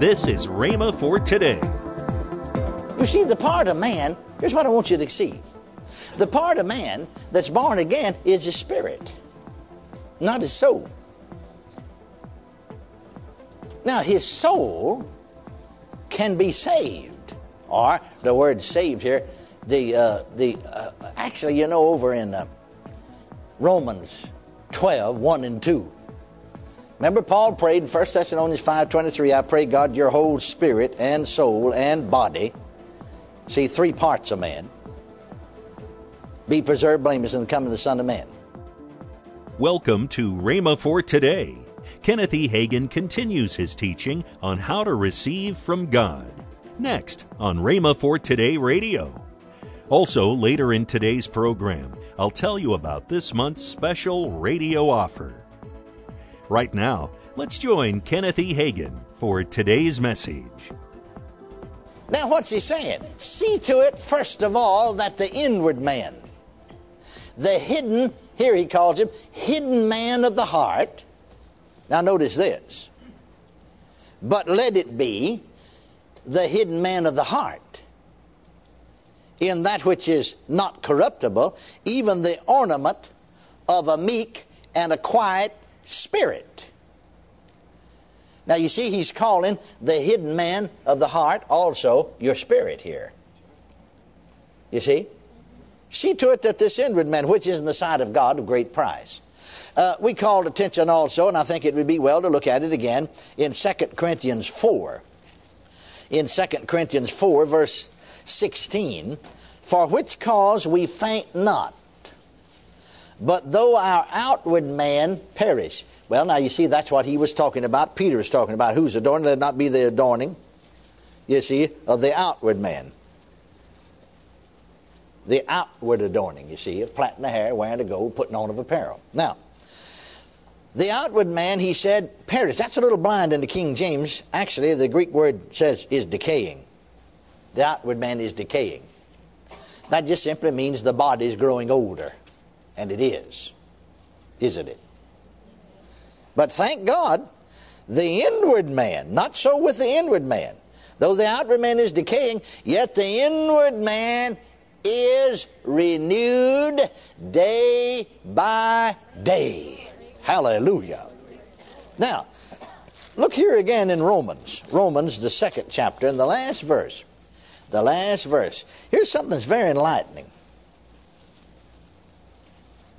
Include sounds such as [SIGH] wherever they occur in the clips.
This is Rhema for today. You see, the part of man, here's what I want you to see. The part of man that's born again is his spirit, not his soul. Now, his soul can be saved, or the word saved here, the, uh, the uh, actually, you know, over in uh, Romans 12, 1 and 2. Remember, Paul prayed in 1 Thessalonians 5.23, I pray God your whole spirit and soul and body, see, three parts of man, be preserved blameless in the coming of the Son of Man. Welcome to Rhema for today. Kenneth E. Hagin continues his teaching on how to receive from God. Next on Rhema for Today Radio. Also, later in today's program, I'll tell you about this month's special radio offer. Right now, let's join Kenneth E. Hagin for today's message. Now, what's he saying? See to it, first of all, that the inward man, the hidden, here he calls him, hidden man of the heart. Now, notice this. But let it be the hidden man of the heart in that which is not corruptible, even the ornament of a meek and a quiet spirit. Now you see, he's calling the hidden man of the heart also your spirit here. You see? See to it that this inward man, which is in the sight of God, of great price. Uh, we called attention also, and I think it would be well to look at it again, in 2 Corinthians 4. In 2 Corinthians 4, verse 16, for which cause we faint not, but though our outward man perish. Well, now you see, that's what he was talking about. Peter was talking about who's adorning, let it not be the adorning, you see, of the outward man. The outward adorning, you see, of plaiting the hair, wearing the gold, putting on of apparel. Now, the outward man, he said, perish. That's a little blind in the King James. Actually, the Greek word says is decaying. The outward man is decaying. That just simply means the body is growing older. And it is. Isn't it? But thank God, the inward man, not so with the inward man. Though the outward man is decaying, yet the inward man is renewed day by day. Hallelujah. Now, look here again in Romans. Romans, the second chapter, in the last verse. The last verse. Here's something that's very enlightening.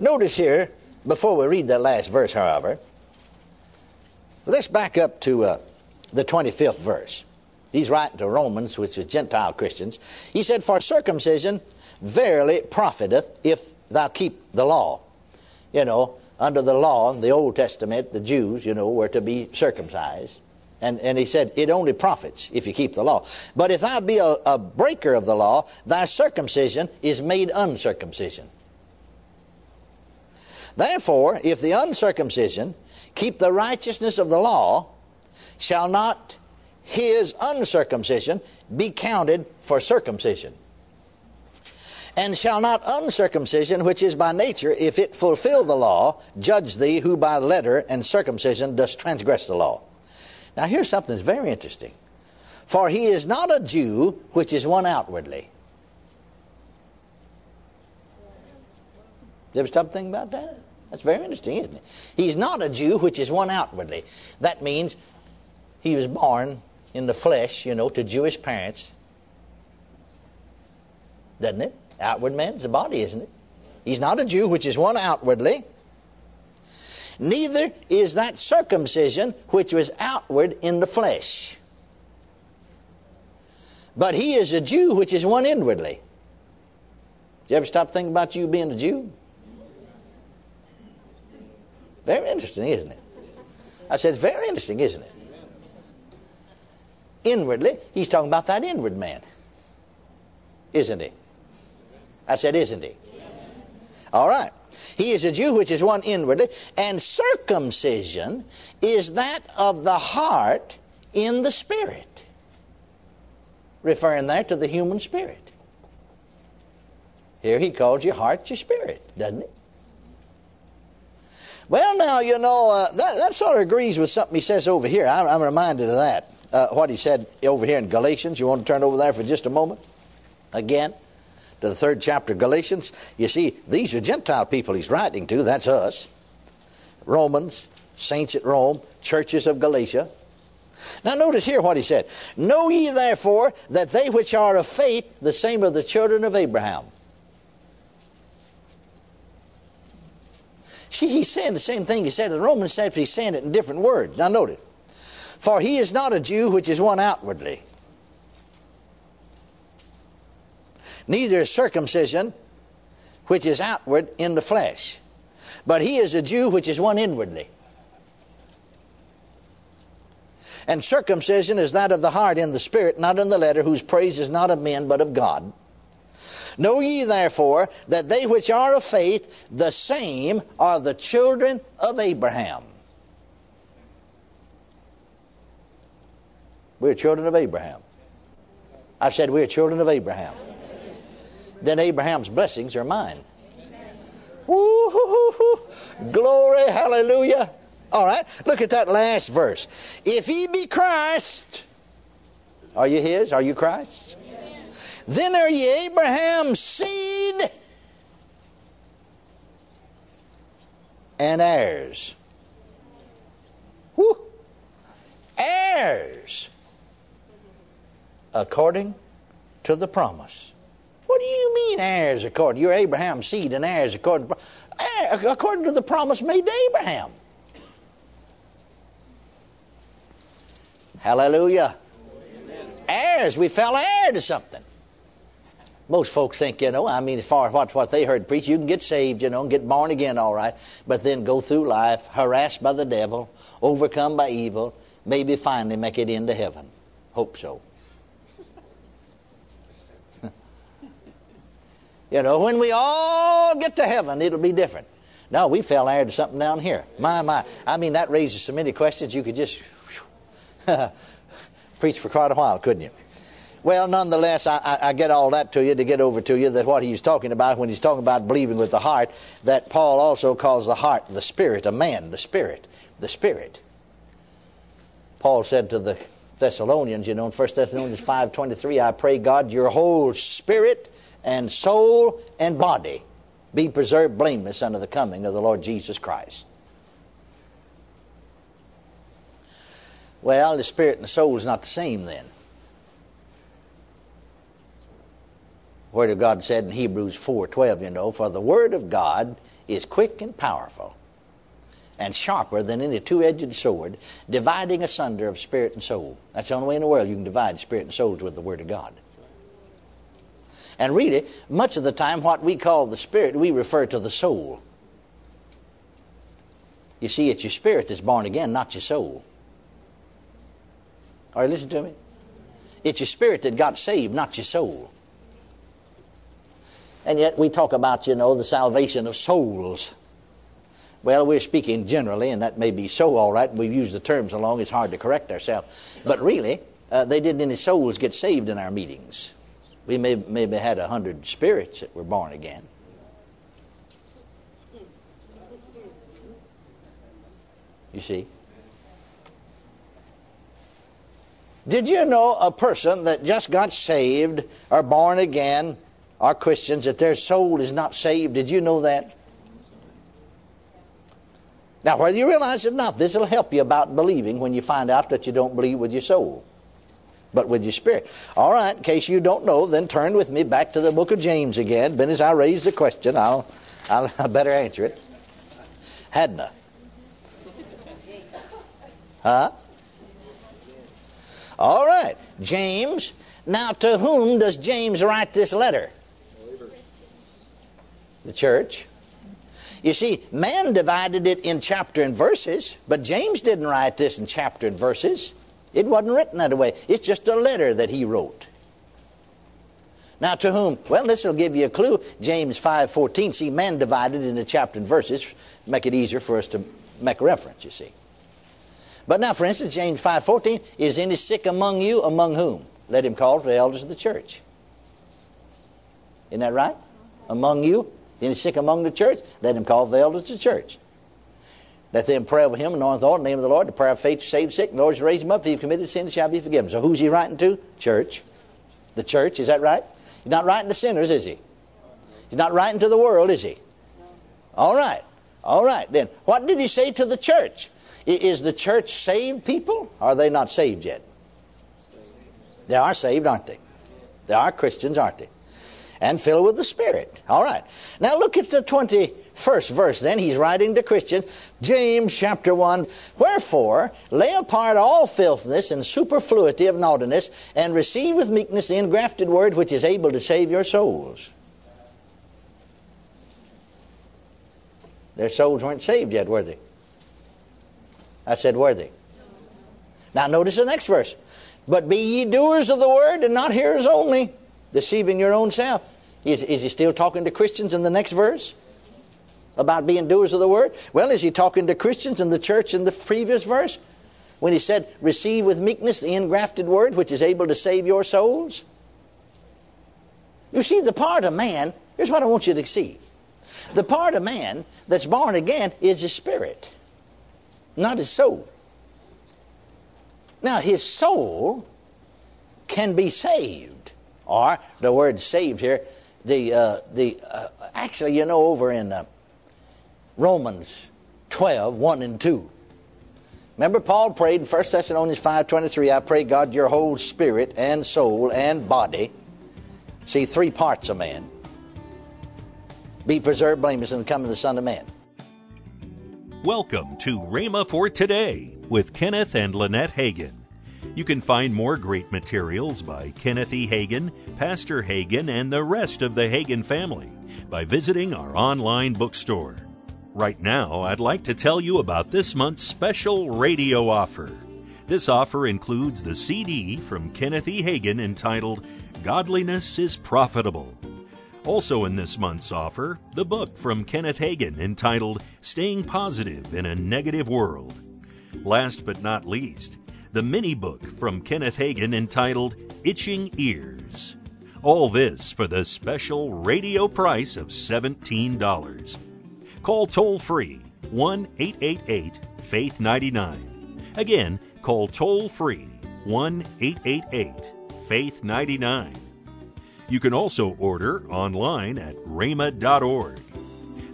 Notice here, before we read that last verse, however, let's back up to uh, the 25th verse. He's writing to Romans, which is Gentile Christians. He said, For circumcision verily profiteth if thou keep the law. You know, under the law, in the Old Testament, the Jews, you know, were to be circumcised. And, and he said, It only profits if you keep the law. But if thou be a, a breaker of the law, thy circumcision is made uncircumcision. Therefore, if the uncircumcision keep the righteousness of the law, shall not his uncircumcision be counted for circumcision? And shall not uncircumcision, which is by nature, if it fulfill the law, judge thee who by letter and circumcision dost transgress the law? Now here's something that's very interesting. For he is not a Jew which is one outwardly. You ever stop thinking about that? That's very interesting, isn't it? He's not a Jew, which is one outwardly. That means he was born in the flesh, you know, to Jewish parents. Doesn't it? Outward man is the body, isn't it? He's not a Jew, which is one outwardly. Neither is that circumcision which was outward in the flesh. But he is a Jew, which is one inwardly. Did you ever stop thinking about you being a Jew? Very interesting, isn't it? I said, it's very interesting, isn't it? Inwardly, he's talking about that inward man. Isn't he? I said, isn't he? All right. He is a Jew, which is one inwardly, and circumcision is that of the heart in the spirit. Referring there to the human spirit. Here he calls your heart your spirit, doesn't he? Well, now, you know, uh, that, that sort of agrees with something he says over here. I'm, I'm reminded of that. uh, what he said over here in Galatians. You want to turn over there for just a moment? Again, to the third chapter of Galatians. You see, these are Gentile people he's writing to. That's us. Romans, saints at Rome, churches of Galatia. Now, notice here what he said Know ye therefore that they which are of faith, the same are the children of Abraham. See, he's saying the same thing he said in the Romans, except he's saying it in different words. Now, notice. For he is not a Jew which is one outwardly, neither is circumcision which is outward in the flesh, but he is a Jew which is one inwardly. And circumcision is that of the heart in the spirit, not in the letter, whose praise is not of men, but of God. Know ye therefore that they which are of faith, the same are the children of Abraham. We're children of Abraham. I said we're children of Abraham. Then Abraham's blessings are mine. Woo-hoo-hoo-hoo. Glory, hallelujah. All right, look at that last verse. If ye be Christ, are you his? Are you Christ? Then are ye Abraham's seed and heirs. Whew. Heirs according to the promise. What do you mean heirs according? You're Abraham's seed and heirs according to, eh, according to the promise made to Abraham. Hallelujah. Amen. Heirs, we fell heir to something. Most folks think, you know, I mean, as far as what, what they heard preach, you can get saved, you know, and get born again, all right, but then go through life harassed by the devil, overcome by evil, maybe finally make it into heaven. Hope so. [LAUGHS] you know, when we all get to heaven, it'll be different. No, we fell heir to something down here. My, my. I mean, that raises so many questions you could just [LAUGHS] preach for quite a while, couldn't you? Well, nonetheless, I, I, I, get all that to you to get over to you that what he's talking about when he's talking about believing with the heart, that Paul also calls the heart the spirit, a man, the spirit, the spirit. Paul said to the Thessalonians, you know, in 1 Thessalonians 5.23, I pray God your whole spirit and soul and body be preserved blameless unto the coming of the Lord Jesus Christ. Well, the spirit and the soul is not the same then. Word of God said in Hebrews 4:12, you know, for the word of God is quick and powerful and sharper than any two-edged sword, dividing asunder of spirit and soul. That's the only way in the world you can divide spirit and soul with the word of God. And really, much of the time, what we call the spirit, we refer to the soul. You see, it's your spirit that's born again, not your soul. All right, listen to me. It's your spirit that got saved, not your soul. And yet we talk about, you know, the salvation of souls. Well, we're speaking generally, and that may be so all right. We've used the terms along, it's hard to correct ourselves. But really, uh, they didn't any souls get saved in our meetings. We may, maybe had a hundred spirits that were born again. You see? Did you know a person that just got saved or born again are Christians that their soul is not saved? Did you know that? Now, whether you realize it or not, this will help you about believing when you find out that you don't believe with your soul, but with your spirit. All right, in case you don't know, then turn with me back to the book of James again. But as I raise the question, I'll, I'll [LAUGHS] I better answer it. Hadna. Huh? All right, James. Now, to whom does James write this letter? The church. You see, man divided it in chapter and verses, but James didn't write this in chapter and verses. It wasn't written that way. It's just a letter that he wrote. Now to whom? Well, this will give you a clue. James 5:14. See, man divided into chapter and verses, make it easier for us to make reference, you see. But now, for instance, James 5.14, is any sick among you? Among whom? Let him call for the elders of the church. Isn't that right? Among you? Any sick among the church? Let him call the elders of the church. Let them pray over him, anoint the Lord, in the name of the Lord, the prayer of faith to save the sick, the Lord shall raise him up. If he committed sin, shall be forgiven. So who's he writing to? Church. The church, is that right? He's not writing to sinners, is he? He's not writing to the world, is he? All right. All right. Then, what did he say to the church? Is the church saved people? Are they not saved yet? They are saved, aren't they? They are Christians, aren't they? And filled with the Spirit. All right. Now look at the 21st verse. Then he's writing to Christians. James chapter 1. Wherefore, lay apart all filthiness and superfluity of naughtiness, and receive with meekness the engrafted word which is able to save your souls. Their souls weren't saved yet, were they? I said, were they? Now notice the next verse. But be ye doers of the word and not hearers only, deceiving your own self. Is, is he still talking to Christians in the next verse? About being doers of the word? Well, is he talking to Christians in the church in the previous verse? When he said, Receive with meekness the engrafted word which is able to save your souls? You see, the part of man, here's what I want you to see. The part of man that's born again is his spirit, not his soul. Now, his soul can be saved, or the word saved here, the, uh, the uh, actually, you know, over in uh, Romans 12, 1 and 2. Remember, Paul prayed in 1 Thessalonians 5.23, I pray God your whole spirit and soul and body. See, three parts of man be preserved blameless in the coming of the Son of Man. Welcome to Rhema for Today with Kenneth and Lynette Hagin. You can find more great materials by Kenneth E. Hagin, Pastor Hagin, and the rest of the Hagin family by visiting our online bookstore. Right now, I'd like to tell you about this month's special radio offer. This offer includes the CD from Kenneth E. Hagin entitled Godliness is Profitable also in this month's offer, the book from Kenneth Hagin entitled Staying Positive in a Negative World. Last but not least, the mini book from Kenneth Hagin entitled Itching Ears. All this for the special radio price of $17. Call toll free 1 888 Faith 99. Again, call toll free 1 888 Faith 99 you can also order online at rhema.org.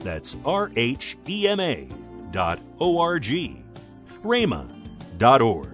That's R H E M A dot O R G. rhema.org.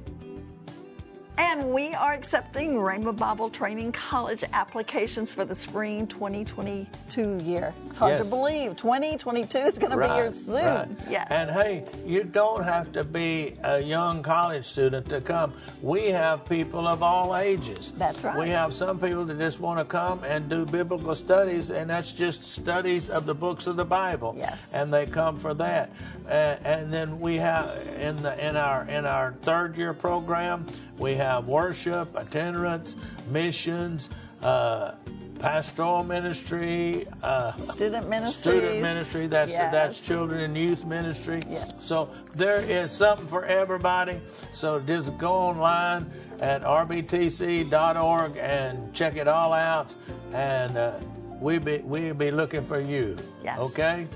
and we are accepting Rhema Bible Training College applications for the spring 2022 year. It's hard yes. to believe. 2022 is going right, to be here soon. Right. Yes. And hey, you don't have to be a young college student to come. We have people of all ages. That's right. We have some people that just want to come and do biblical studies, and that's just studies of the books of the Bible. Yes. And they come for that. Uh, and then we have in the in our in our third year program, we have worship, itinerance, missions, uh, pastoral ministry, uh, student ministry, student ministry. That's yes. that's children and youth ministry. Yes. So there is something for everybody. So just go online at rbtc.org and check it all out, and uh, we be we'll be looking for you. Yes. Okay.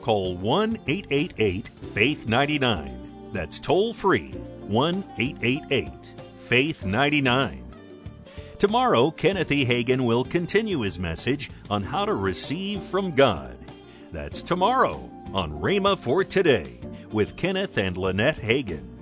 Call one eight eight eight Faith ninety nine. That's toll free 1 888 Faith 99. Tomorrow, Kenneth E. Hagin will continue his message on how to receive from God. That's tomorrow on Rhema for Today with Kenneth and Lynette Hagin.